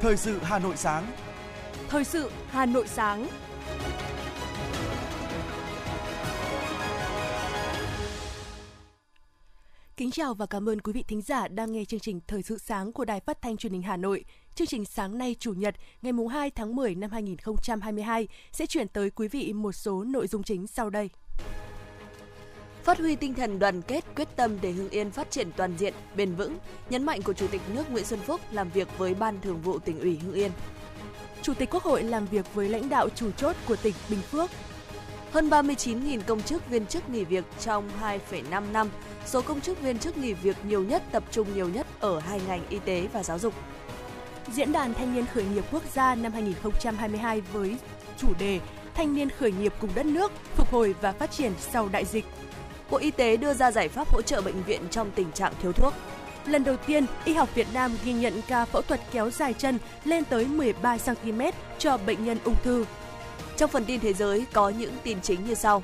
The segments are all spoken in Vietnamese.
Thời sự Hà Nội sáng. Thời sự Hà Nội sáng. Kính chào và cảm ơn quý vị thính giả đang nghe chương trình Thời sự sáng của Đài Phát thanh Truyền hình Hà Nội. Chương trình sáng nay Chủ nhật, ngày 2 tháng 10 năm 2022 sẽ chuyển tới quý vị một số nội dung chính sau đây. Phát huy tinh thần đoàn kết, quyết tâm để Hưng Yên phát triển toàn diện, bền vững, nhấn mạnh của Chủ tịch nước Nguyễn Xuân Phúc làm việc với Ban Thường vụ tỉnh ủy Hưng Yên. Chủ tịch Quốc hội làm việc với lãnh đạo chủ chốt của tỉnh Bình Phước. Hơn 39.000 công chức viên chức nghỉ việc trong 2,5 năm, số công chức viên chức nghỉ việc nhiều nhất tập trung nhiều nhất ở hai ngành y tế và giáo dục. Diễn đàn Thanh niên khởi nghiệp quốc gia năm 2022 với chủ đề Thanh niên khởi nghiệp cùng đất nước, phục hồi và phát triển sau đại dịch. Bộ Y tế đưa ra giải pháp hỗ trợ bệnh viện trong tình trạng thiếu thuốc. Lần đầu tiên, y học Việt Nam ghi nhận ca phẫu thuật kéo dài chân lên tới 13 cm cho bệnh nhân ung thư. Trong phần tin thế giới có những tin chính như sau.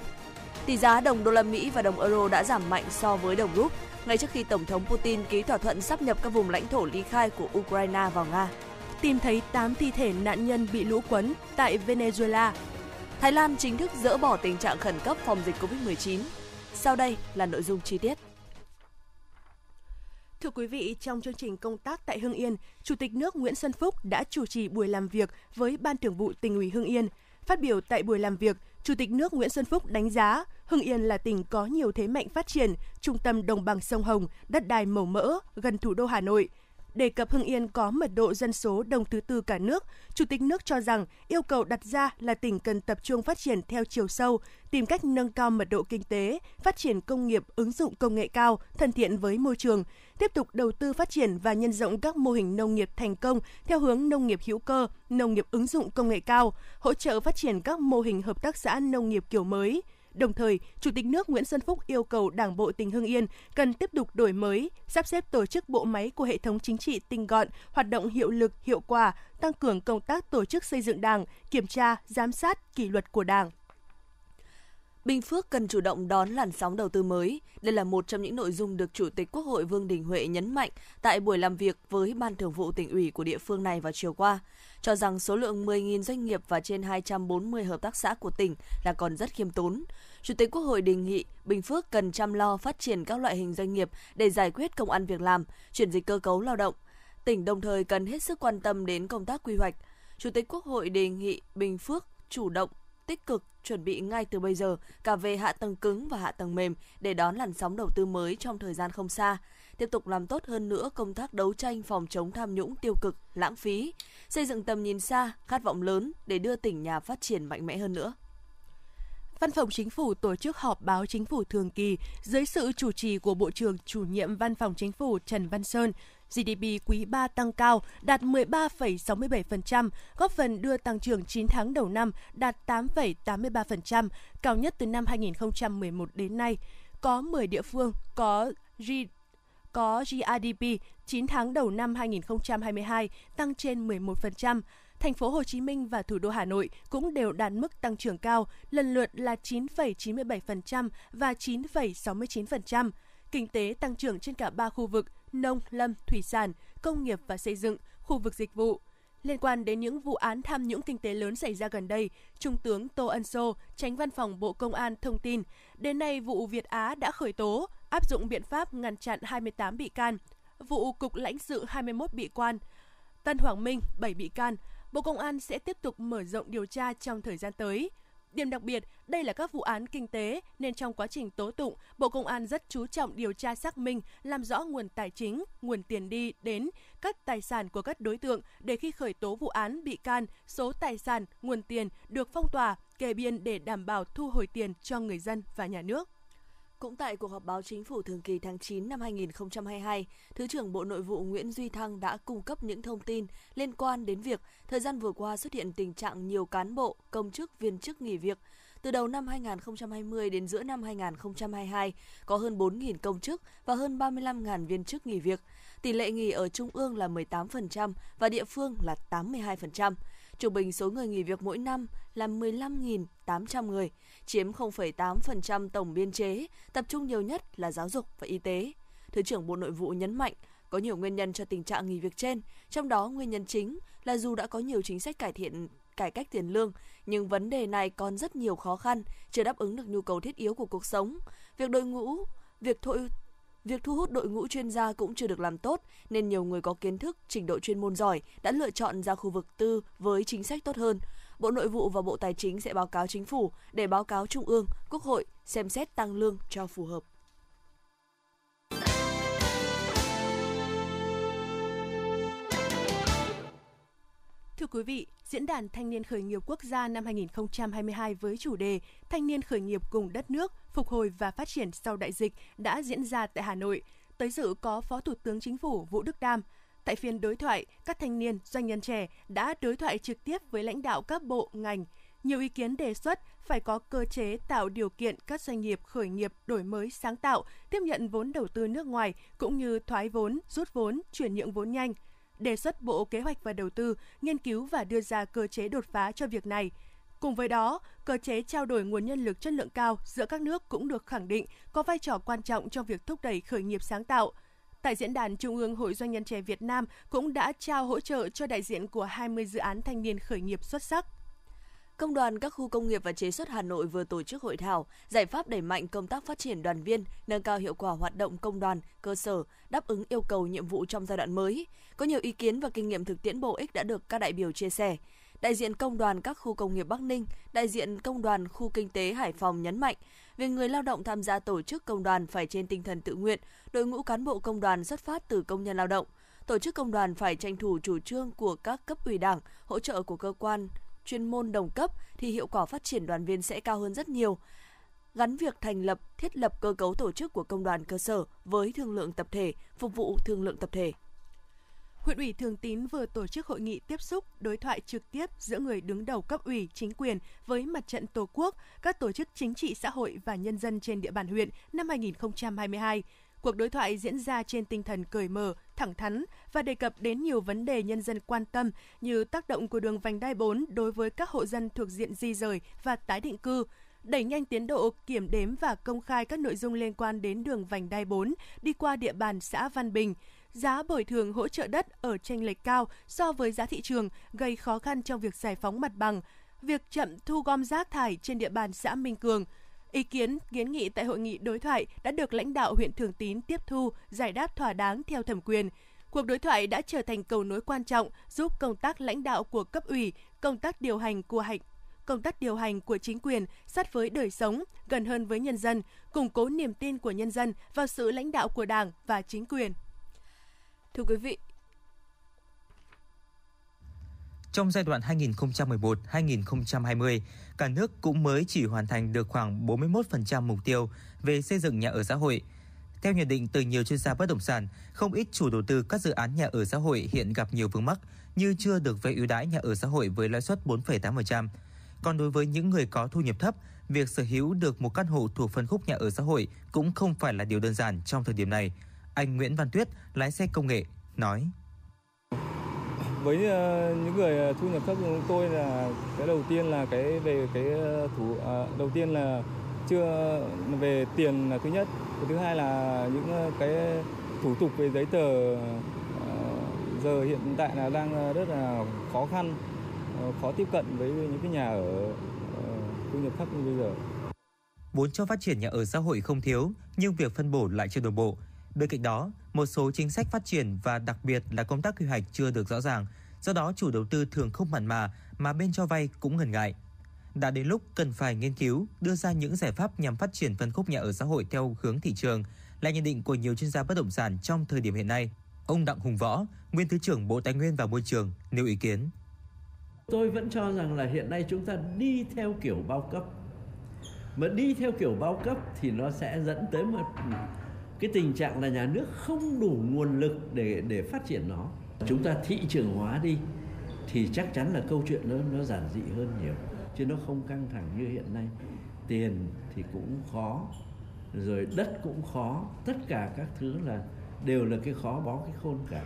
Tỷ giá đồng đô la Mỹ và đồng euro đã giảm mạnh so với đồng rúp ngay trước khi Tổng thống Putin ký thỏa thuận sắp nhập các vùng lãnh thổ ly khai của Ukraine vào Nga. Tìm thấy 8 thi thể nạn nhân bị lũ quấn tại Venezuela. Thái Lan chính thức dỡ bỏ tình trạng khẩn cấp phòng dịch COVID-19. Sau đây là nội dung chi tiết. Thưa quý vị, trong chương trình công tác tại Hưng Yên, Chủ tịch nước Nguyễn Xuân Phúc đã chủ trì buổi làm việc với Ban Thường vụ tỉnh ủy Hưng Yên. Phát biểu tại buổi làm việc, Chủ tịch nước Nguyễn Xuân Phúc đánh giá Hưng Yên là tỉnh có nhiều thế mạnh phát triển, trung tâm đồng bằng sông Hồng, đất đai màu mỡ, gần thủ đô Hà Nội – Đề cập Hưng Yên có mật độ dân số đông thứ tư cả nước, Chủ tịch nước cho rằng yêu cầu đặt ra là tỉnh cần tập trung phát triển theo chiều sâu, tìm cách nâng cao mật độ kinh tế, phát triển công nghiệp ứng dụng công nghệ cao, thân thiện với môi trường, tiếp tục đầu tư phát triển và nhân rộng các mô hình nông nghiệp thành công theo hướng nông nghiệp hữu cơ, nông nghiệp ứng dụng công nghệ cao, hỗ trợ phát triển các mô hình hợp tác xã nông nghiệp kiểu mới, Đồng thời, Chủ tịch nước Nguyễn Xuân Phúc yêu cầu Đảng bộ tỉnh Hưng Yên cần tiếp tục đổi mới, sắp xếp tổ chức bộ máy của hệ thống chính trị tinh gọn, hoạt động hiệu lực, hiệu quả, tăng cường công tác tổ chức xây dựng Đảng, kiểm tra, giám sát, kỷ luật của Đảng. Bình Phước cần chủ động đón làn sóng đầu tư mới. Đây là một trong những nội dung được Chủ tịch Quốc hội Vương Đình Huệ nhấn mạnh tại buổi làm việc với Ban Thường vụ tỉnh ủy của địa phương này vào chiều qua, cho rằng số lượng 10.000 doanh nghiệp và trên 240 hợp tác xã của tỉnh là còn rất khiêm tốn. Chủ tịch Quốc hội đề nghị Bình Phước cần chăm lo phát triển các loại hình doanh nghiệp để giải quyết công ăn việc làm, chuyển dịch cơ cấu lao động. Tỉnh đồng thời cần hết sức quan tâm đến công tác quy hoạch. Chủ tịch Quốc hội đề nghị Bình Phước chủ động tích cực chuẩn bị ngay từ bây giờ cả về hạ tầng cứng và hạ tầng mềm để đón làn sóng đầu tư mới trong thời gian không xa, tiếp tục làm tốt hơn nữa công tác đấu tranh phòng chống tham nhũng tiêu cực, lãng phí, xây dựng tầm nhìn xa, khát vọng lớn để đưa tỉnh nhà phát triển mạnh mẽ hơn nữa. Văn phòng Chính phủ tổ chức họp báo chính phủ thường kỳ dưới sự chủ trì của Bộ trưởng chủ nhiệm Văn phòng Chính phủ Trần Văn Sơn. GDP quý 3 tăng cao, đạt 13,67%, góp phần đưa tăng trưởng 9 tháng đầu năm đạt 8,83%, cao nhất từ năm 2011 đến nay. Có 10 địa phương có G có GRDP 9 tháng đầu năm 2022 tăng trên 11%, thành phố Hồ Chí Minh và thủ đô Hà Nội cũng đều đạt mức tăng trưởng cao, lần lượt là 9,97% và 9,69%. Kinh tế tăng trưởng trên cả ba khu vực nông, lâm, thủy sản, công nghiệp và xây dựng, khu vực dịch vụ. Liên quan đến những vụ án tham nhũng kinh tế lớn xảy ra gần đây, Trung tướng Tô Ân Sô, tránh văn phòng Bộ Công an thông tin, đến nay vụ Việt Á đã khởi tố, áp dụng biện pháp ngăn chặn 28 bị can, vụ Cục lãnh sự 21 bị quan, Tân Hoàng Minh 7 bị can, Bộ Công an sẽ tiếp tục mở rộng điều tra trong thời gian tới. Điểm đặc biệt, đây là các vụ án kinh tế nên trong quá trình tố tụng, Bộ Công an rất chú trọng điều tra xác minh, làm rõ nguồn tài chính, nguồn tiền đi đến các tài sản của các đối tượng để khi khởi tố vụ án bị can, số tài sản, nguồn tiền được phong tỏa, kê biên để đảm bảo thu hồi tiền cho người dân và nhà nước. Cũng tại cuộc họp báo chính phủ thường kỳ tháng 9 năm 2022, Thứ trưởng Bộ Nội vụ Nguyễn Duy Thăng đã cung cấp những thông tin liên quan đến việc thời gian vừa qua xuất hiện tình trạng nhiều cán bộ, công chức, viên chức nghỉ việc. Từ đầu năm 2020 đến giữa năm 2022, có hơn 4.000 công chức và hơn 35.000 viên chức nghỉ việc. Tỷ lệ nghỉ ở trung ương là 18% và địa phương là 82%. Trung bình số người nghỉ việc mỗi năm là 15.800 người, chiếm 0,8% tổng biên chế, tập trung nhiều nhất là giáo dục và y tế. Thứ trưởng Bộ Nội vụ nhấn mạnh có nhiều nguyên nhân cho tình trạng nghỉ việc trên, trong đó nguyên nhân chính là dù đã có nhiều chính sách cải thiện cải cách tiền lương, nhưng vấn đề này còn rất nhiều khó khăn, chưa đáp ứng được nhu cầu thiết yếu của cuộc sống. Việc đội ngũ, việc thôi Việc thu hút đội ngũ chuyên gia cũng chưa được làm tốt, nên nhiều người có kiến thức, trình độ chuyên môn giỏi đã lựa chọn ra khu vực tư với chính sách tốt hơn. Bộ Nội vụ và Bộ Tài chính sẽ báo cáo chính phủ để báo cáo Trung ương, Quốc hội xem xét tăng lương cho phù hợp. Thưa quý vị, Diễn đàn Thanh niên khởi nghiệp quốc gia năm 2022 với chủ đề Thanh niên khởi nghiệp cùng đất nước, phục hồi và phát triển sau đại dịch đã diễn ra tại Hà Nội. Tới dự có Phó Thủ tướng Chính phủ Vũ Đức Đam. Tại phiên đối thoại, các thanh niên, doanh nhân trẻ đã đối thoại trực tiếp với lãnh đạo các bộ, ngành. Nhiều ý kiến đề xuất phải có cơ chế tạo điều kiện các doanh nghiệp khởi nghiệp đổi mới sáng tạo, tiếp nhận vốn đầu tư nước ngoài cũng như thoái vốn, rút vốn, chuyển nhượng vốn nhanh – đề xuất Bộ Kế hoạch và Đầu tư nghiên cứu và đưa ra cơ chế đột phá cho việc này. Cùng với đó, cơ chế trao đổi nguồn nhân lực chất lượng cao giữa các nước cũng được khẳng định có vai trò quan trọng trong việc thúc đẩy khởi nghiệp sáng tạo. Tại diễn đàn Trung ương Hội Doanh nhân trẻ Việt Nam cũng đã trao hỗ trợ cho đại diện của 20 dự án thanh niên khởi nghiệp xuất sắc. Công đoàn các khu công nghiệp và chế xuất Hà Nội vừa tổ chức hội thảo giải pháp đẩy mạnh công tác phát triển đoàn viên, nâng cao hiệu quả hoạt động công đoàn, cơ sở, đáp ứng yêu cầu nhiệm vụ trong giai đoạn mới. Có nhiều ý kiến và kinh nghiệm thực tiễn bổ ích đã được các đại biểu chia sẻ. Đại diện công đoàn các khu công nghiệp Bắc Ninh, đại diện công đoàn khu kinh tế Hải Phòng nhấn mạnh, về người lao động tham gia tổ chức công đoàn phải trên tinh thần tự nguyện, đội ngũ cán bộ công đoàn xuất phát từ công nhân lao động. Tổ chức công đoàn phải tranh thủ chủ trương của các cấp ủy đảng, hỗ trợ của cơ quan chuyên môn đồng cấp thì hiệu quả phát triển đoàn viên sẽ cao hơn rất nhiều. Gắn việc thành lập, thiết lập cơ cấu tổ chức của công đoàn cơ sở với thương lượng tập thể, phục vụ thương lượng tập thể. Huyện ủy Thường Tín vừa tổ chức hội nghị tiếp xúc, đối thoại trực tiếp giữa người đứng đầu cấp ủy, chính quyền với mặt trận Tổ quốc, các tổ chức chính trị xã hội và nhân dân trên địa bàn huyện năm 2022 Cuộc đối thoại diễn ra trên tinh thần cởi mở, thẳng thắn và đề cập đến nhiều vấn đề nhân dân quan tâm như tác động của đường vành đai 4 đối với các hộ dân thuộc diện di rời và tái định cư, đẩy nhanh tiến độ kiểm đếm và công khai các nội dung liên quan đến đường vành đai 4 đi qua địa bàn xã Văn Bình, giá bồi thường hỗ trợ đất ở tranh lệch cao so với giá thị trường gây khó khăn trong việc giải phóng mặt bằng, việc chậm thu gom rác thải trên địa bàn xã Minh Cường – Ý kiến kiến nghị tại hội nghị đối thoại đã được lãnh đạo huyện Thường Tín tiếp thu, giải đáp thỏa đáng theo thẩm quyền. Cuộc đối thoại đã trở thành cầu nối quan trọng giúp công tác lãnh đạo của cấp ủy, công tác điều hành của hành công tác điều hành của chính quyền sát với đời sống, gần hơn với nhân dân, củng cố niềm tin của nhân dân vào sự lãnh đạo của Đảng và chính quyền. Thưa quý vị, trong giai đoạn 2011-2020, cả nước cũng mới chỉ hoàn thành được khoảng 41% mục tiêu về xây dựng nhà ở xã hội. Theo nhận định từ nhiều chuyên gia bất động sản, không ít chủ đầu tư các dự án nhà ở xã hội hiện gặp nhiều vướng mắc như chưa được vay ưu đãi nhà ở xã hội với lãi suất 4,8%. Còn đối với những người có thu nhập thấp, việc sở hữu được một căn hộ thuộc phân khúc nhà ở xã hội cũng không phải là điều đơn giản trong thời điểm này. Anh Nguyễn Văn Tuyết, lái xe công nghệ, nói với ờ, những người ờ, thu nhập thấp như chúng tôi là cái đầu tiên là cái về cái ờ, thủ à, đầu tiên là chưa về tiền là thứ nhất cái thứ hai là những cái thủ tục về giấy tờ giờ hiện tại là đang rất là khó khăn khó tiếp cận với những cái nhà ở thu nhập thấp như bây giờ Muốn cho phát triển nhà ở xã hội không thiếu, nhưng việc phân bổ lại chưa đồng bộ. Bên cạnh đó, một số chính sách phát triển và đặc biệt là công tác quy hoạch chưa được rõ ràng, do đó chủ đầu tư thường không mặn mà mà bên cho vay cũng ngần ngại. Đã đến lúc cần phải nghiên cứu, đưa ra những giải pháp nhằm phát triển phân khúc nhà ở xã hội theo hướng thị trường, là nhận định của nhiều chuyên gia bất động sản trong thời điểm hiện nay. Ông Đặng Hùng Võ, nguyên thứ trưởng Bộ Tài nguyên và Môi trường nêu ý kiến. Tôi vẫn cho rằng là hiện nay chúng ta đi theo kiểu bao cấp. Mà đi theo kiểu bao cấp thì nó sẽ dẫn tới một cái tình trạng là nhà nước không đủ nguồn lực để để phát triển nó. Chúng ta thị trường hóa đi thì chắc chắn là câu chuyện nó nó giản dị hơn nhiều chứ nó không căng thẳng như hiện nay. Tiền thì cũng khó rồi đất cũng khó tất cả các thứ là đều là cái khó bó cái khôn cả.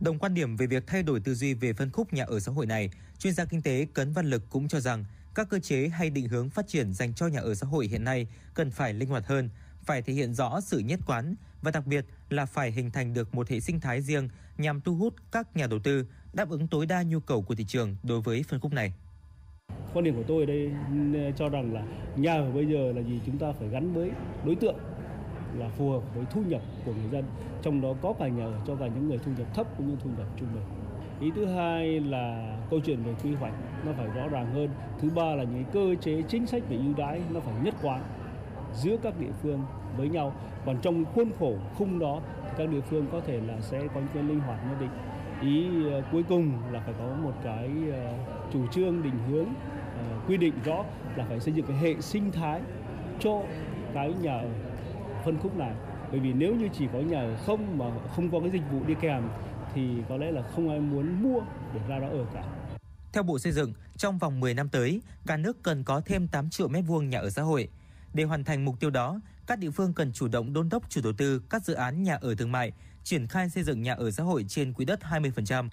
Đồng quan điểm về việc thay đổi tư duy về phân khúc nhà ở xã hội này, chuyên gia kinh tế Cấn Văn Lực cũng cho rằng các cơ chế hay định hướng phát triển dành cho nhà ở xã hội hiện nay cần phải linh hoạt hơn phải thể hiện rõ sự nhất quán và đặc biệt là phải hình thành được một hệ sinh thái riêng nhằm thu hút các nhà đầu tư đáp ứng tối đa nhu cầu của thị trường đối với phân khúc này. Quan điểm của tôi ở đây cho rằng là nhà ở bây giờ là gì chúng ta phải gắn với đối tượng là phù hợp với thu nhập của người dân, trong đó có cả nhà ở cho cả những người thu nhập thấp cũng như thu nhập trung bình. Ý thứ hai là câu chuyện về quy hoạch nó phải rõ ràng hơn. Thứ ba là những cơ chế chính sách về ưu đãi nó phải nhất quán giữa các địa phương với nhau. Còn trong khuôn khổ khung đó các địa phương có thể là sẽ có những cái linh hoạt nhất định. Ý uh, cuối cùng là phải có một cái uh, chủ trương định hướng uh, quy định rõ là phải xây dựng cái hệ sinh thái cho cái nhà ở phân khúc này bởi vì nếu như chỉ có nhà ở không mà không có cái dịch vụ đi kèm thì có lẽ là không ai muốn mua để ra đó ở cả. Theo Bộ Xây dựng, trong vòng 10 năm tới, cả nước cần có thêm 8 triệu mét vuông nhà ở xã hội. Để hoàn thành mục tiêu đó, các địa phương cần chủ động đôn đốc chủ đầu tư các dự án nhà ở thương mại, triển khai xây dựng nhà ở xã hội trên quỹ đất 20%.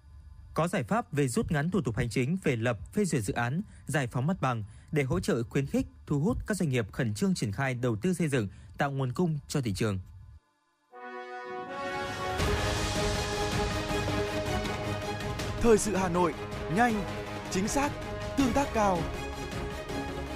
Có giải pháp về rút ngắn thủ tục hành chính về lập, phê duyệt dự án, giải phóng mặt bằng để hỗ trợ khuyến khích, thu hút các doanh nghiệp khẩn trương triển khai đầu tư xây dựng, tạo nguồn cung cho thị trường. Thời sự Hà Nội, nhanh, chính xác, tương tác cao.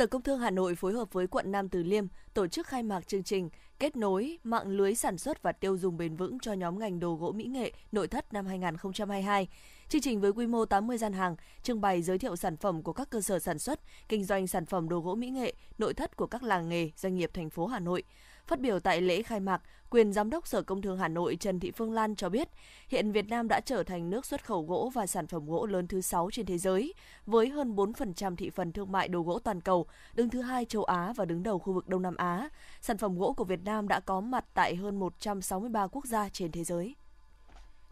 Sở Công Thương Hà Nội phối hợp với quận Nam Từ Liêm tổ chức khai mạc chương trình kết nối mạng lưới sản xuất và tiêu dùng bền vững cho nhóm ngành đồ gỗ mỹ nghệ nội thất năm 2022. Chương trình với quy mô 80 gian hàng, trưng bày giới thiệu sản phẩm của các cơ sở sản xuất, kinh doanh sản phẩm đồ gỗ mỹ nghệ, nội thất của các làng nghề, doanh nghiệp thành phố Hà Nội. Phát biểu tại lễ khai mạc, quyền giám đốc Sở Công Thương Hà Nội Trần Thị Phương Lan cho biết, hiện Việt Nam đã trở thành nước xuất khẩu gỗ và sản phẩm gỗ lớn thứ 6 trên thế giới, với hơn 4% thị phần thương mại đồ gỗ toàn cầu, đứng thứ hai châu Á và đứng đầu khu vực Đông Nam Á. Sản phẩm gỗ của Việt Nam đã có mặt tại hơn 163 quốc gia trên thế giới.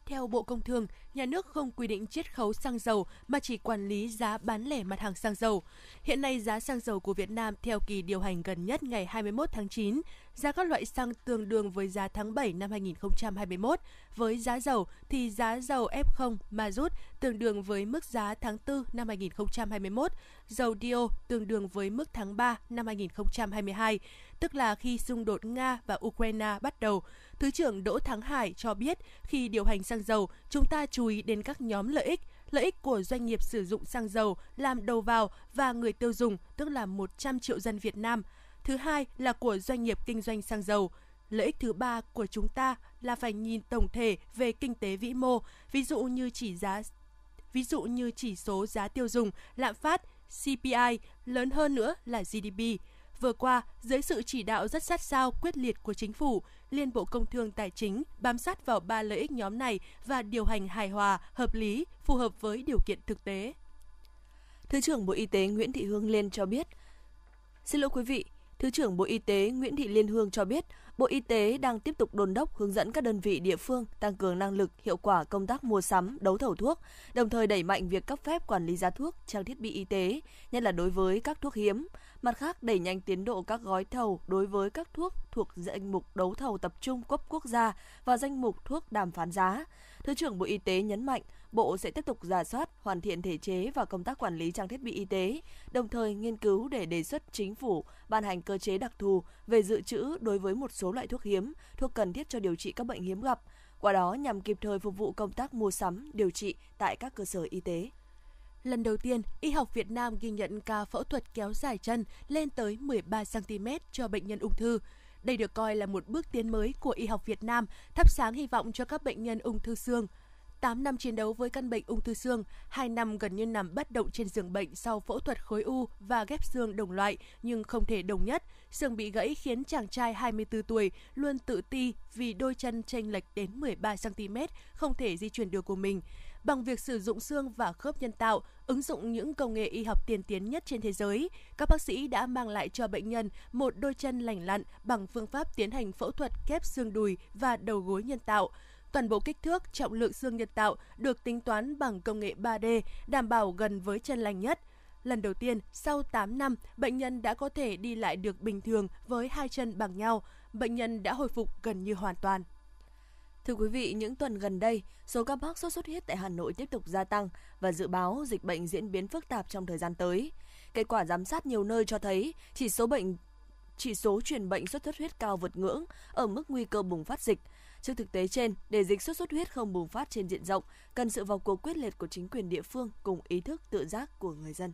Theo Bộ Công Thương, nhà nước không quy định chiết khấu xăng dầu mà chỉ quản lý giá bán lẻ mặt hàng xăng dầu. Hiện nay giá xăng dầu của Việt Nam theo kỳ điều hành gần nhất ngày 21 tháng 9, giá các loại xăng tương đương với giá tháng 7 năm 2021. Với giá dầu thì giá dầu F0 ma rút tương đương với mức giá tháng 4 năm 2021, dầu Dio tương đương với mức tháng 3 năm 2022, tức là khi xung đột Nga và Ukraine bắt đầu. Thứ trưởng Đỗ Thắng Hải cho biết khi điều hành xăng dầu, chúng ta chú ý đến các nhóm lợi ích, lợi ích của doanh nghiệp sử dụng xăng dầu làm đầu vào và người tiêu dùng, tức là 100 triệu dân Việt Nam. Thứ hai là của doanh nghiệp kinh doanh xăng dầu. Lợi ích thứ ba của chúng ta là phải nhìn tổng thể về kinh tế vĩ mô, ví dụ như chỉ giá ví dụ như chỉ số giá tiêu dùng, lạm phát, CPI, lớn hơn nữa là GDP. Vừa qua, dưới sự chỉ đạo rất sát sao quyết liệt của chính phủ, Liên Bộ Công Thương Tài chính bám sát vào ba lợi ích nhóm này và điều hành hài hòa, hợp lý, phù hợp với điều kiện thực tế. Thứ trưởng Bộ Y tế Nguyễn Thị Hương Liên cho biết, Xin lỗi quý vị, Thứ trưởng Bộ Y tế Nguyễn Thị Liên Hương cho biết, Bộ Y tế đang tiếp tục đôn đốc hướng dẫn các đơn vị địa phương tăng cường năng lực, hiệu quả công tác mua sắm, đấu thầu thuốc, đồng thời đẩy mạnh việc cấp phép quản lý giá thuốc, trang thiết bị y tế, nhất là đối với các thuốc hiếm. Mặt khác, đẩy nhanh tiến độ các gói thầu đối với các thuốc thuộc danh mục đấu thầu tập trung cấp quốc gia và danh mục thuốc đàm phán giá. Thứ trưởng Bộ Y tế nhấn mạnh, Bộ sẽ tiếp tục giả soát, hoàn thiện thể chế và công tác quản lý trang thiết bị y tế, đồng thời nghiên cứu để đề xuất chính phủ ban hành cơ chế đặc thù về dự trữ đối với một số loại thuốc hiếm, thuốc cần thiết cho điều trị các bệnh hiếm gặp, qua đó nhằm kịp thời phục vụ công tác mua sắm, điều trị tại các cơ sở y tế. Lần đầu tiên, y học Việt Nam ghi nhận ca phẫu thuật kéo dài chân lên tới 13 cm cho bệnh nhân ung thư. Đây được coi là một bước tiến mới của y học Việt Nam, thắp sáng hy vọng cho các bệnh nhân ung thư xương. 8 năm chiến đấu với căn bệnh ung thư xương, 2 năm gần như nằm bất động trên giường bệnh sau phẫu thuật khối u và ghép xương đồng loại nhưng không thể đồng nhất. Xương bị gãy khiến chàng trai 24 tuổi luôn tự ti vì đôi chân chênh lệch đến 13 cm, không thể di chuyển được của mình. Bằng việc sử dụng xương và khớp nhân tạo, ứng dụng những công nghệ y học tiên tiến nhất trên thế giới, các bác sĩ đã mang lại cho bệnh nhân một đôi chân lành lặn bằng phương pháp tiến hành phẫu thuật kép xương đùi và đầu gối nhân tạo. Toàn bộ kích thước, trọng lượng xương nhân tạo được tính toán bằng công nghệ 3D, đảm bảo gần với chân lành nhất. Lần đầu tiên, sau 8 năm, bệnh nhân đã có thể đi lại được bình thường với hai chân bằng nhau. Bệnh nhân đã hồi phục gần như hoàn toàn. Thưa quý vị, những tuần gần đây, số ca mắc sốt xuất huyết tại Hà Nội tiếp tục gia tăng và dự báo dịch bệnh diễn biến phức tạp trong thời gian tới. Kết quả giám sát nhiều nơi cho thấy chỉ số bệnh chỉ số truyền bệnh sốt xuất huyết cao vượt ngưỡng ở mức nguy cơ bùng phát dịch. Trước thực tế trên, để dịch sốt xuất huyết không bùng phát trên diện rộng, cần sự vào cuộc quyết liệt của chính quyền địa phương cùng ý thức tự giác của người dân.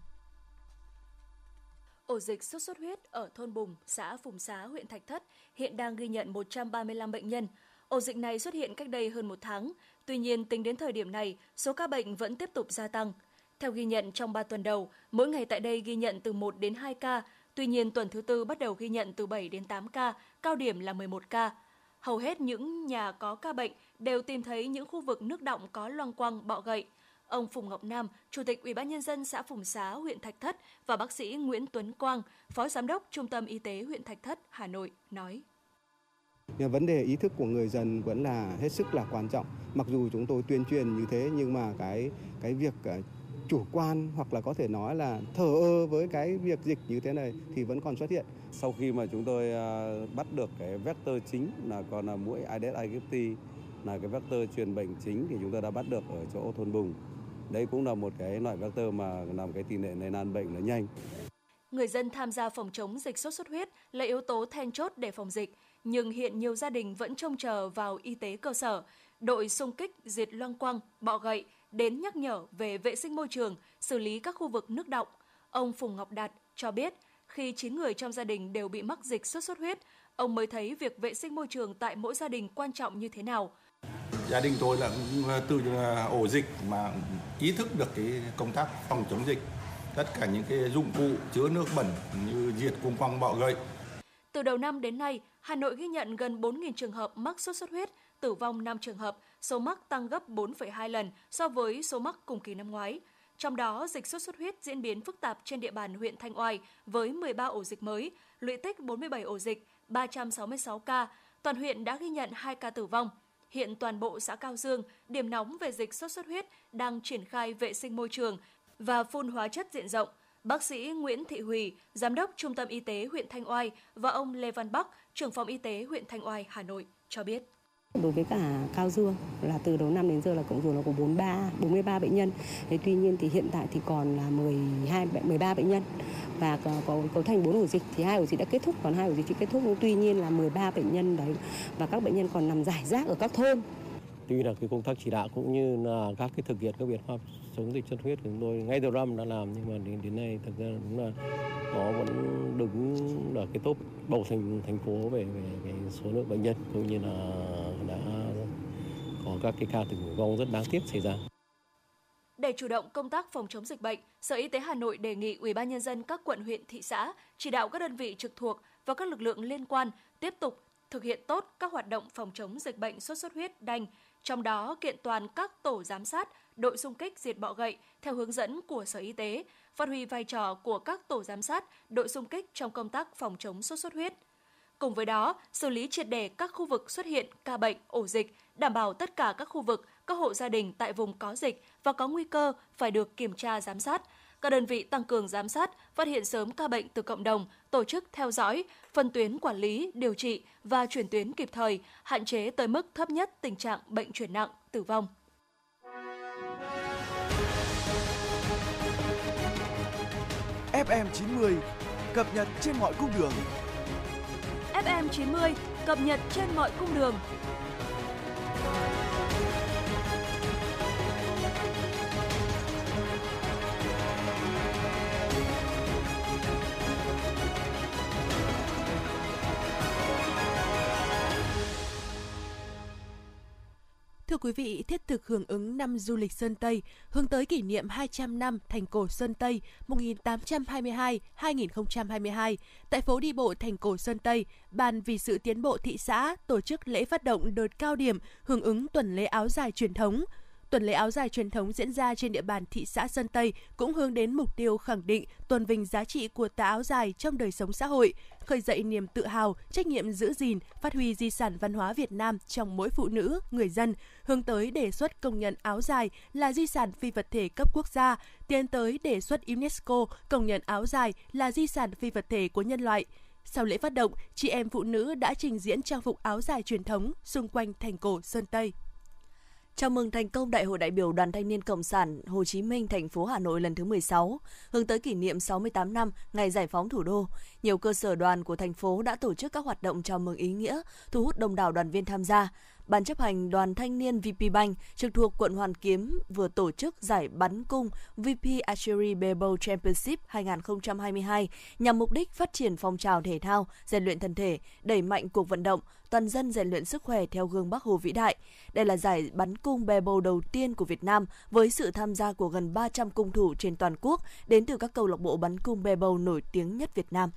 Ổ dịch sốt xuất huyết ở thôn Bùng, xã Phùng Xá, huyện Thạch Thất hiện đang ghi nhận 135 bệnh nhân. Ổ dịch này xuất hiện cách đây hơn một tháng. Tuy nhiên, tính đến thời điểm này, số ca bệnh vẫn tiếp tục gia tăng. Theo ghi nhận trong 3 tuần đầu, mỗi ngày tại đây ghi nhận từ 1 đến 2 ca. Tuy nhiên, tuần thứ tư bắt đầu ghi nhận từ 7 đến 8 ca, cao điểm là 11 ca. Hầu hết những nhà có ca bệnh đều tìm thấy những khu vực nước động có loang quăng, bọ gậy. Ông Phùng Ngọc Nam, Chủ tịch Ủy ban nhân dân xã Phùng Xá, huyện Thạch Thất và bác sĩ Nguyễn Tuấn Quang, Phó Giám đốc Trung tâm Y tế huyện Thạch Thất, Hà Nội nói. Vấn đề ý thức của người dân vẫn là hết sức là quan trọng. Mặc dù chúng tôi tuyên truyền như thế nhưng mà cái cái việc ờ, chủ quan hoặc là có thể nói là thờ ơ với cái việc dịch như thế này thì vẫn còn xuất hiện. Sau khi mà chúng tôi ờ, bắt được cái vector chính là còn là mũi Aedes aegypti là cái vector truyền bệnh chính thì chúng tôi đã bắt được ở chỗ thôn Bùng. Đây cũng là một cái loại vector mà làm cái tỷ lệ lây lan bệnh nó nhanh. Người dân tham gia phòng chống dịch sốt xuất huyết là yếu tố then chốt để phòng dịch nhưng hiện nhiều gia đình vẫn trông chờ vào y tế cơ sở, đội xung kích diệt loang quăng, bọ gậy đến nhắc nhở về vệ sinh môi trường, xử lý các khu vực nước động. Ông Phùng Ngọc Đạt cho biết, khi 9 người trong gia đình đều bị mắc dịch sốt xuất huyết, ông mới thấy việc vệ sinh môi trường tại mỗi gia đình quan trọng như thế nào. Gia đình tôi là từ ổ dịch mà ý thức được cái công tác phòng chống dịch. Tất cả những cái dụng cụ chứa nước bẩn như diệt cung quăng bọ gậy. Từ đầu năm đến nay, Hà Nội ghi nhận gần 4.000 trường hợp mắc sốt xuất huyết, tử vong 5 trường hợp, số mắc tăng gấp 4,2 lần so với số mắc cùng kỳ năm ngoái. Trong đó, dịch sốt xuất huyết diễn biến phức tạp trên địa bàn huyện Thanh Oai với 13 ổ dịch mới, lũy tích 47 ổ dịch, 366 ca. Toàn huyện đã ghi nhận 2 ca tử vong. Hiện toàn bộ xã Cao Dương, điểm nóng về dịch sốt xuất huyết, đang triển khai vệ sinh môi trường và phun hóa chất diện rộng – Bác sĩ Nguyễn Thị Hùy, Giám đốc Trung tâm Y tế huyện Thanh Oai và ông Lê Văn Bắc, trưởng phòng y tế huyện Thanh Oai, Hà Nội cho biết. Đối với cả Cao Dương là từ đầu năm đến giờ là cộng dồn là có 43 43 bệnh nhân. Thế tuy nhiên thì hiện tại thì còn là 12 13 bệnh nhân và có, có cấu thành 4 ổ dịch thì hai ổ dịch đã kết thúc còn hai ổ dịch chưa kết thúc nhưng tuy nhiên là 13 bệnh nhân đấy và các bệnh nhân còn nằm giải rác ở các thôn. Tuy là cái công tác chỉ đạo cũng như là các cái thực hiện các biện pháp chống dịch xuất huyết của chúng tôi ngay từ năm đã làm nhưng mà đến đến nay thực ra đúng là nó vẫn đứng ở cái top đầu thành thành phố về về cái số lượng bệnh nhân cũng như là đã có các cái ca tử vong rất đáng tiếc xảy ra. Để chủ động công tác phòng chống dịch bệnh, Sở Y tế Hà Nội đề nghị Ủy ban nhân dân các quận huyện thị xã chỉ đạo các đơn vị trực thuộc và các lực lượng liên quan tiếp tục thực hiện tốt các hoạt động phòng chống dịch bệnh sốt xuất huyết đanh, trong đó kiện toàn các tổ giám sát, đội xung kích diệt bọ gậy theo hướng dẫn của Sở Y tế, phát huy vai trò của các tổ giám sát, đội xung kích trong công tác phòng chống sốt xuất huyết. Cùng với đó, xử lý triệt đề các khu vực xuất hiện ca bệnh, ổ dịch, đảm bảo tất cả các khu vực, các hộ gia đình tại vùng có dịch và có nguy cơ phải được kiểm tra giám sát. Các đơn vị tăng cường giám sát, phát hiện sớm ca bệnh từ cộng đồng, tổ chức theo dõi, phân tuyến quản lý, điều trị và chuyển tuyến kịp thời, hạn chế tới mức thấp nhất tình trạng bệnh chuyển nặng, tử vong. FM90 cập nhật trên mọi cung đường. FM90 cập nhật trên mọi cung đường. Quý vị, thiết thực hưởng ứng năm du lịch Sơn Tây, hướng tới kỷ niệm 200 năm thành cổ Sơn Tây 1822-2022, tại phố đi bộ thành cổ Sơn Tây, Ban vì sự tiến bộ thị xã tổ chức lễ phát động đợt cao điểm hưởng ứng tuần lễ áo dài truyền thống. Tuần lễ áo dài truyền thống diễn ra trên địa bàn thị xã Sơn Tây cũng hướng đến mục tiêu khẳng định tôn vinh giá trị của tà áo dài trong đời sống xã hội, khơi dậy niềm tự hào, trách nhiệm giữ gìn, phát huy di sản văn hóa Việt Nam trong mỗi phụ nữ, người dân, hướng tới đề xuất công nhận áo dài là di sản phi vật thể cấp quốc gia, tiến tới đề xuất UNESCO công nhận áo dài là di sản phi vật thể của nhân loại. Sau lễ phát động, chị em phụ nữ đã trình diễn trang phục áo dài truyền thống xung quanh thành cổ Sơn Tây. Chào mừng thành công Đại hội đại biểu Đoàn Thanh niên Cộng sản Hồ Chí Minh thành phố Hà Nội lần thứ 16, hướng tới kỷ niệm 68 năm ngày giải phóng thủ đô. Nhiều cơ sở đoàn của thành phố đã tổ chức các hoạt động chào mừng ý nghĩa, thu hút đông đảo đoàn viên tham gia. Ban chấp hành Đoàn Thanh niên VP Bank trực thuộc quận Hoàn Kiếm vừa tổ chức giải bắn cung VP Archery Bebo Championship 2022 nhằm mục đích phát triển phong trào thể thao, rèn luyện thân thể, đẩy mạnh cuộc vận động, toàn dân rèn luyện sức khỏe theo gương Bắc Hồ vĩ đại. Đây là giải bắn cung Bebo đầu tiên của Việt Nam với sự tham gia của gần 300 cung thủ trên toàn quốc đến từ các câu lạc bộ bắn cung Bebo nổi tiếng nhất Việt Nam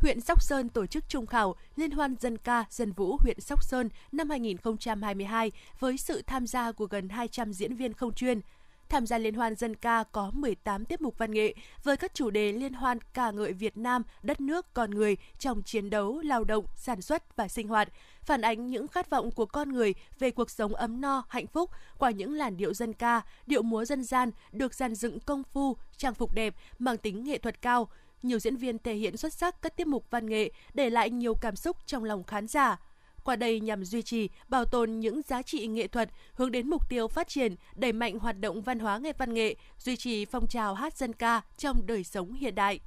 huyện Sóc Sơn tổ chức trung khảo Liên hoan dân ca dân vũ huyện Sóc Sơn năm 2022 với sự tham gia của gần 200 diễn viên không chuyên. Tham gia liên hoan dân ca có 18 tiết mục văn nghệ với các chủ đề liên hoan ca ngợi Việt Nam, đất nước, con người trong chiến đấu, lao động, sản xuất và sinh hoạt, phản ánh những khát vọng của con người về cuộc sống ấm no, hạnh phúc qua những làn điệu dân ca, điệu múa dân gian được dàn dựng công phu, trang phục đẹp, mang tính nghệ thuật cao, nhiều diễn viên thể hiện xuất sắc các tiết mục văn nghệ, để lại nhiều cảm xúc trong lòng khán giả. Qua đây nhằm duy trì, bảo tồn những giá trị nghệ thuật, hướng đến mục tiêu phát triển, đẩy mạnh hoạt động văn hóa nghệ văn nghệ, duy trì phong trào hát dân ca trong đời sống hiện đại.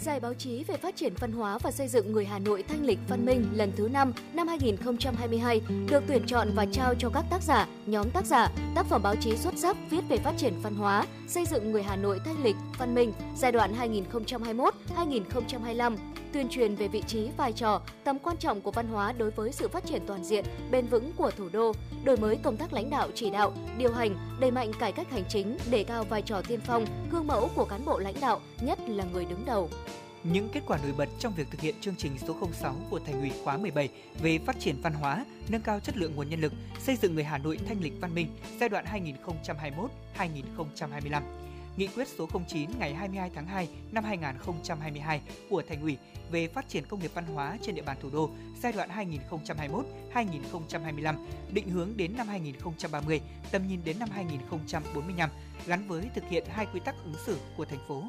Giải báo chí về phát triển văn hóa và xây dựng người Hà Nội thanh lịch văn minh lần thứ 5 năm 2022 được tuyển chọn và trao cho các tác giả, nhóm tác giả, tác phẩm báo chí xuất sắc viết về phát triển văn hóa, xây dựng người Hà Nội thanh lịch văn minh giai đoạn 2021-2025 tuyên truyền về vị trí, vai trò, tầm quan trọng của văn hóa đối với sự phát triển toàn diện, bền vững của thủ đô, đổi mới công tác lãnh đạo chỉ đạo, điều hành, đẩy mạnh cải cách hành chính, đề cao vai trò tiên phong, gương mẫu của cán bộ lãnh đạo, nhất là người đứng đầu. Những kết quả nổi bật trong việc thực hiện chương trình số 06 của Thành ủy khóa 17 về phát triển văn hóa, nâng cao chất lượng nguồn nhân lực, xây dựng người Hà Nội thanh lịch văn minh giai đoạn 2021-2025 Nghị quyết số 09 ngày 22 tháng 2 năm 2022 của Thành ủy về phát triển công nghiệp văn hóa trên địa bàn thủ đô giai đoạn 2021-2025, định hướng đến năm 2030, tầm nhìn đến năm 2045, gắn với thực hiện hai quy tắc ứng xử của thành phố.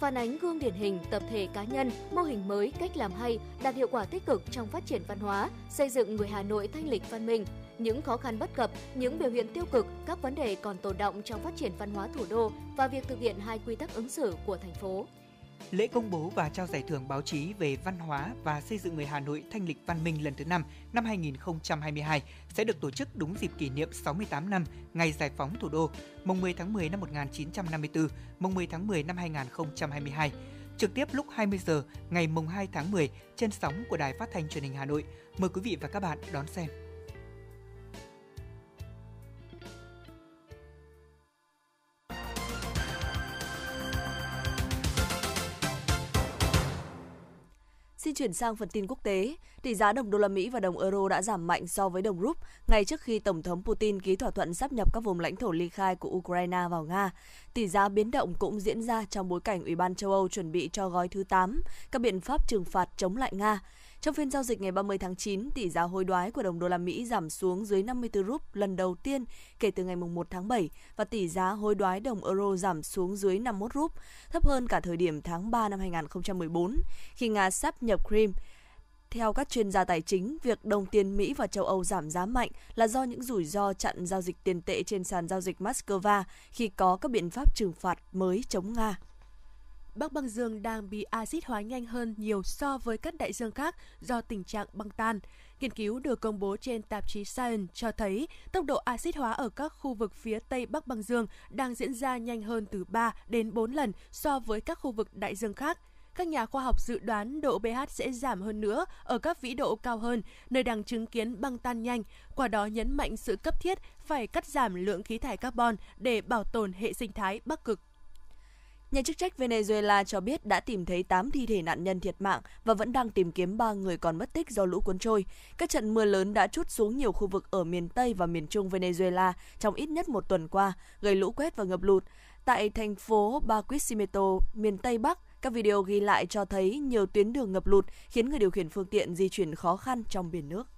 Phản ánh gương điển hình tập thể cá nhân, mô hình mới, cách làm hay, đạt hiệu quả tích cực trong phát triển văn hóa, xây dựng người Hà Nội thanh lịch văn minh, những khó khăn bất cập, những biểu hiện tiêu cực, các vấn đề còn tồn động trong phát triển văn hóa thủ đô và việc thực hiện hai quy tắc ứng xử của thành phố. Lễ công bố và trao giải thưởng báo chí về văn hóa và xây dựng người Hà Nội thanh lịch văn minh lần thứ 5 năm 2022 sẽ được tổ chức đúng dịp kỷ niệm 68 năm ngày giải phóng thủ đô, mùng 10 tháng 10 năm 1954, mùng 10 tháng 10 năm 2022 trực tiếp lúc 20 giờ ngày mùng 2 tháng 10 trên sóng của Đài Phát thanh Truyền hình Hà Nội. Mời quý vị và các bạn đón xem. Chuyển sang phần tin quốc tế. Tỷ giá đồng đô la Mỹ và đồng euro đã giảm mạnh so với đồng rúp ngay trước khi Tổng thống Putin ký thỏa thuận sắp nhập các vùng lãnh thổ ly khai của Ukraine vào Nga. Tỷ giá biến động cũng diễn ra trong bối cảnh Ủy ban châu Âu chuẩn bị cho gói thứ 8, các biện pháp trừng phạt chống lại Nga. Trong phiên giao dịch ngày 30 tháng 9, tỷ giá hối đoái của đồng đô la Mỹ giảm xuống dưới 54 rúp lần đầu tiên kể từ ngày 1 tháng 7 và tỷ giá hối đoái đồng euro giảm xuống dưới 51 rúp, thấp hơn cả thời điểm tháng 3 năm 2014 khi Nga sắp nhập Crimea. Theo các chuyên gia tài chính, việc đồng tiền Mỹ và châu Âu giảm giá mạnh là do những rủi ro chặn giao dịch tiền tệ trên sàn giao dịch Moscow khi có các biện pháp trừng phạt mới chống Nga. Bắc băng dương đang bị axit hóa nhanh hơn nhiều so với các đại dương khác do tình trạng băng tan. Nghiên cứu được công bố trên tạp chí Science cho thấy tốc độ axit hóa ở các khu vực phía Tây Bắc băng dương đang diễn ra nhanh hơn từ 3 đến 4 lần so với các khu vực đại dương khác. Các nhà khoa học dự đoán độ pH sẽ giảm hơn nữa ở các vĩ độ cao hơn, nơi đang chứng kiến băng tan nhanh, qua đó nhấn mạnh sự cấp thiết phải cắt giảm lượng khí thải carbon để bảo tồn hệ sinh thái Bắc Cực Nhà chức trách Venezuela cho biết đã tìm thấy 8 thi thể nạn nhân thiệt mạng và vẫn đang tìm kiếm 3 người còn mất tích do lũ cuốn trôi. Các trận mưa lớn đã trút xuống nhiều khu vực ở miền Tây và miền Trung Venezuela trong ít nhất một tuần qua, gây lũ quét và ngập lụt. Tại thành phố Barquisimeto, miền Tây Bắc, các video ghi lại cho thấy nhiều tuyến đường ngập lụt khiến người điều khiển phương tiện di chuyển khó khăn trong biển nước.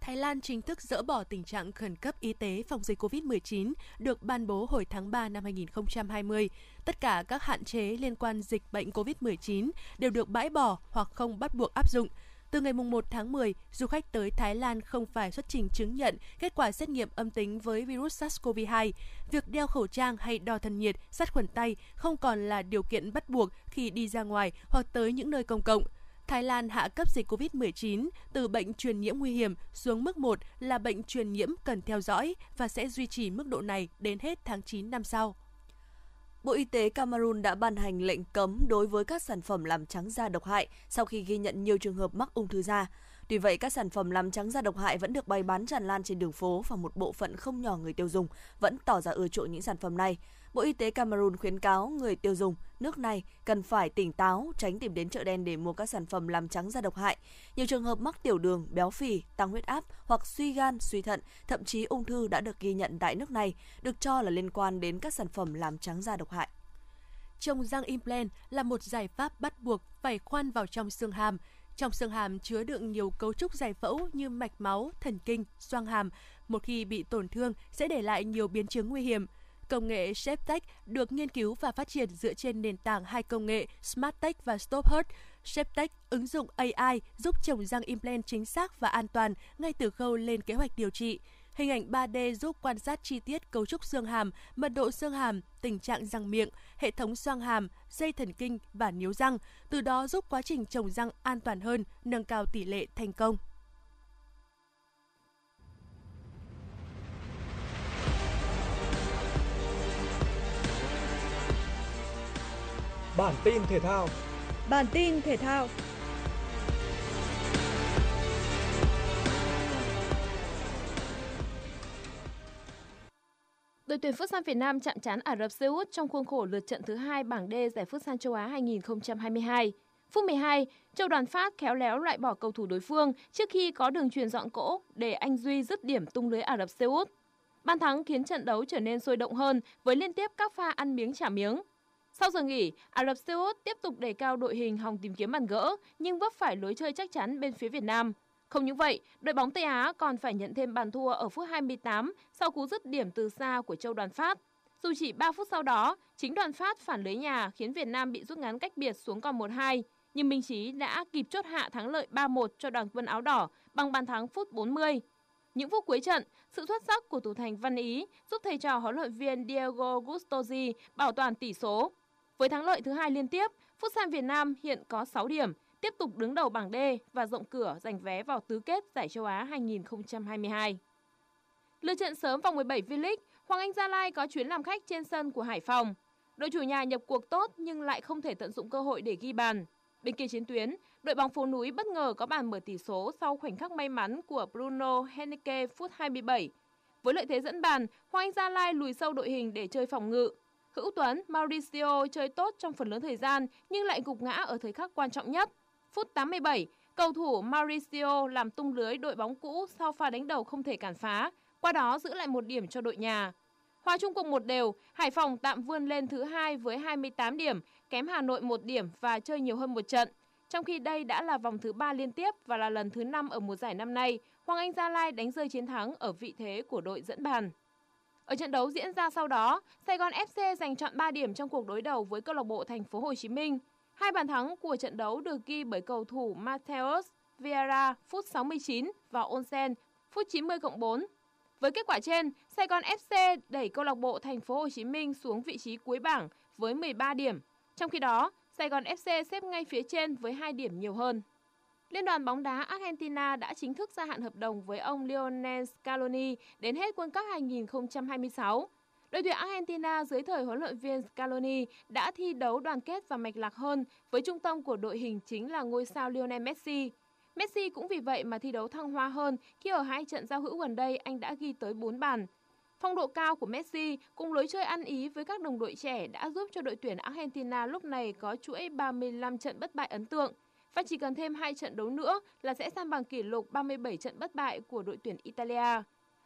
Thái Lan chính thức dỡ bỏ tình trạng khẩn cấp y tế phòng dịch COVID-19 được ban bố hồi tháng 3 năm 2020. Tất cả các hạn chế liên quan dịch bệnh COVID-19 đều được bãi bỏ hoặc không bắt buộc áp dụng. Từ ngày 1 tháng 10, du khách tới Thái Lan không phải xuất trình chứng nhận kết quả xét nghiệm âm tính với virus SARS-CoV-2. Việc đeo khẩu trang hay đo thân nhiệt, sát khuẩn tay không còn là điều kiện bắt buộc khi đi ra ngoài hoặc tới những nơi công cộng. Thái Lan hạ cấp dịch COVID-19 từ bệnh truyền nhiễm nguy hiểm xuống mức 1 là bệnh truyền nhiễm cần theo dõi và sẽ duy trì mức độ này đến hết tháng 9 năm sau. Bộ Y tế Cameroon đã ban hành lệnh cấm đối với các sản phẩm làm trắng da độc hại sau khi ghi nhận nhiều trường hợp mắc ung thư da. Tuy vậy, các sản phẩm làm trắng da độc hại vẫn được bày bán tràn lan trên đường phố và một bộ phận không nhỏ người tiêu dùng vẫn tỏ ra ưa chuộng những sản phẩm này. Bộ Y tế Cameroon khuyến cáo người tiêu dùng nước này cần phải tỉnh táo, tránh tìm đến chợ đen để mua các sản phẩm làm trắng da độc hại. Nhiều trường hợp mắc tiểu đường, béo phì, tăng huyết áp hoặc suy gan, suy thận, thậm chí ung thư đã được ghi nhận tại nước này, được cho là liên quan đến các sản phẩm làm trắng da độc hại. Trồng răng implant là một giải pháp bắt buộc phải khoan vào trong xương hàm. Trong xương hàm chứa đựng nhiều cấu trúc giải phẫu như mạch máu, thần kinh, xoang hàm. Một khi bị tổn thương sẽ để lại nhiều biến chứng nguy hiểm – Công nghệ ShapeTech được nghiên cứu và phát triển dựa trên nền tảng hai công nghệ SmartTech và StopHurt. ShapeTech ứng dụng AI giúp trồng răng implant chính xác và an toàn ngay từ khâu lên kế hoạch điều trị. Hình ảnh 3D giúp quan sát chi tiết cấu trúc xương hàm, mật độ xương hàm, tình trạng răng miệng, hệ thống xoang hàm, dây thần kinh và níu răng, từ đó giúp quá trình trồng răng an toàn hơn, nâng cao tỷ lệ thành công. Bản tin thể thao. Bản tin thể thao. Đội tuyển Futsal Việt Nam chạm trán Ả Rập Xê Út trong khuôn khổ lượt trận thứ hai bảng D giải Futsal châu Á 2022. Phút 12, Châu Đoàn Phát khéo léo loại bỏ cầu thủ đối phương trước khi có đường truyền dọn cỗ để anh Duy dứt điểm tung lưới Ả Rập Xê Út. Ban thắng khiến trận đấu trở nên sôi động hơn với liên tiếp các pha ăn miếng trả miếng. Sau giờ nghỉ, Ả Rập Xê Út tiếp tục đề cao đội hình hòng tìm kiếm bàn gỡ, nhưng vấp phải lối chơi chắc chắn bên phía Việt Nam. Không những vậy, đội bóng Tây Á còn phải nhận thêm bàn thua ở phút 28 sau cú dứt điểm từ xa của Châu Đoàn Phát. Dù chỉ 3 phút sau đó, chính Đoàn Phát phản lưới nhà khiến Việt Nam bị rút ngắn cách biệt xuống còn 1-2, nhưng Minh Chí đã kịp chốt hạ thắng lợi 3-1 cho đoàn quân áo đỏ bằng bàn thắng phút 40. Những phút cuối trận, sự xuất sắc của thủ thành Văn Ý giúp thầy trò huấn luyện viên Diego Gustosi bảo toàn tỷ số. Với thắng lợi thứ hai liên tiếp, Futsal Việt Nam hiện có 6 điểm, tiếp tục đứng đầu bảng D và rộng cửa giành vé vào tứ kết giải châu Á 2022. Lượt trận sớm vòng 17 V-League, Hoàng Anh Gia Lai có chuyến làm khách trên sân của Hải Phòng. Đội chủ nhà nhập cuộc tốt nhưng lại không thể tận dụng cơ hội để ghi bàn. Bên kia chiến tuyến, đội bóng phố núi bất ngờ có bàn mở tỷ số sau khoảnh khắc may mắn của Bruno Henrique phút 27. Với lợi thế dẫn bàn, Hoàng Anh Gia Lai lùi sâu đội hình để chơi phòng ngự. Hữu Tuấn, Mauricio chơi tốt trong phần lớn thời gian nhưng lại gục ngã ở thời khắc quan trọng nhất. Phút 87, cầu thủ Mauricio làm tung lưới đội bóng cũ sau pha đánh đầu không thể cản phá, qua đó giữ lại một điểm cho đội nhà. Hòa chung cuộc một đều, Hải Phòng tạm vươn lên thứ hai với 28 điểm, kém Hà Nội một điểm và chơi nhiều hơn một trận. Trong khi đây đã là vòng thứ ba liên tiếp và là lần thứ năm ở mùa giải năm nay, Hoàng Anh Gia Lai đánh rơi chiến thắng ở vị thế của đội dẫn bàn. Ở trận đấu diễn ra sau đó, Sài Gòn FC giành chọn 3 điểm trong cuộc đối đầu với câu lạc bộ Thành phố Hồ Chí Minh. Hai bàn thắng của trận đấu được ghi bởi cầu thủ Mateus Vieira phút 69 và Onsen phút 90 cộng 4. Với kết quả trên, Sài Gòn FC đẩy câu lạc bộ Thành phố Hồ Chí Minh xuống vị trí cuối bảng với 13 điểm. Trong khi đó, Sài Gòn FC xếp ngay phía trên với 2 điểm nhiều hơn. Liên đoàn bóng đá Argentina đã chính thức gia hạn hợp đồng với ông Lionel Scaloni đến hết World Cup 2026. Đội tuyển Argentina dưới thời huấn luyện viên Scaloni đã thi đấu đoàn kết và mạch lạc hơn với trung tâm của đội hình chính là ngôi sao Lionel Messi. Messi cũng vì vậy mà thi đấu thăng hoa hơn khi ở hai trận giao hữu gần đây anh đã ghi tới 4 bàn. Phong độ cao của Messi cùng lối chơi ăn ý với các đồng đội trẻ đã giúp cho đội tuyển Argentina lúc này có chuỗi 35 trận bất bại ấn tượng. Và chỉ cần thêm 2 trận đấu nữa là sẽ san bằng kỷ lục 37 trận bất bại của đội tuyển Italia.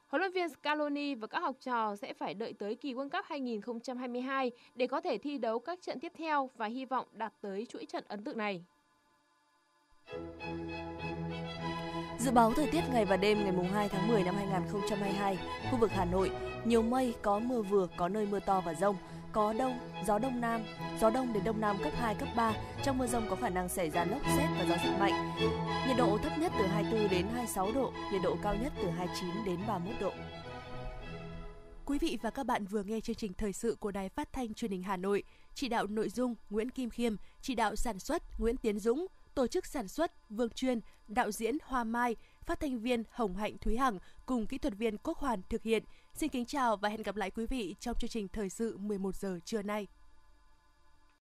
Huấn luyện viên Scaloni và các học trò sẽ phải đợi tới kỳ World Cup 2022 để có thể thi đấu các trận tiếp theo và hy vọng đạt tới chuỗi trận ấn tượng này. Dự báo thời tiết ngày và đêm ngày 2 tháng 10 năm 2022, khu vực Hà Nội, nhiều mây, có mưa vừa, có nơi mưa to và rông, có đông, gió đông nam, gió đông đến đông nam cấp 2, cấp 3. Trong mưa rông có khả năng xảy ra lốc xét và gió giật mạnh. Nhiệt độ thấp nhất từ 24 đến 26 độ, nhiệt độ cao nhất từ 29 đến 31 độ. Quý vị và các bạn vừa nghe chương trình thời sự của Đài Phát thanh Truyền hình Hà Nội, chỉ đạo nội dung Nguyễn Kim Khiêm, chỉ đạo sản xuất Nguyễn Tiến Dũng, tổ chức sản xuất Vương Chuyên, đạo diễn Hoa Mai, phát thanh viên Hồng Hạnh Thúy Hằng cùng kỹ thuật viên Quốc Hoàn thực hiện. Xin kính chào và hẹn gặp lại quý vị trong chương trình thời sự 11 giờ trưa nay.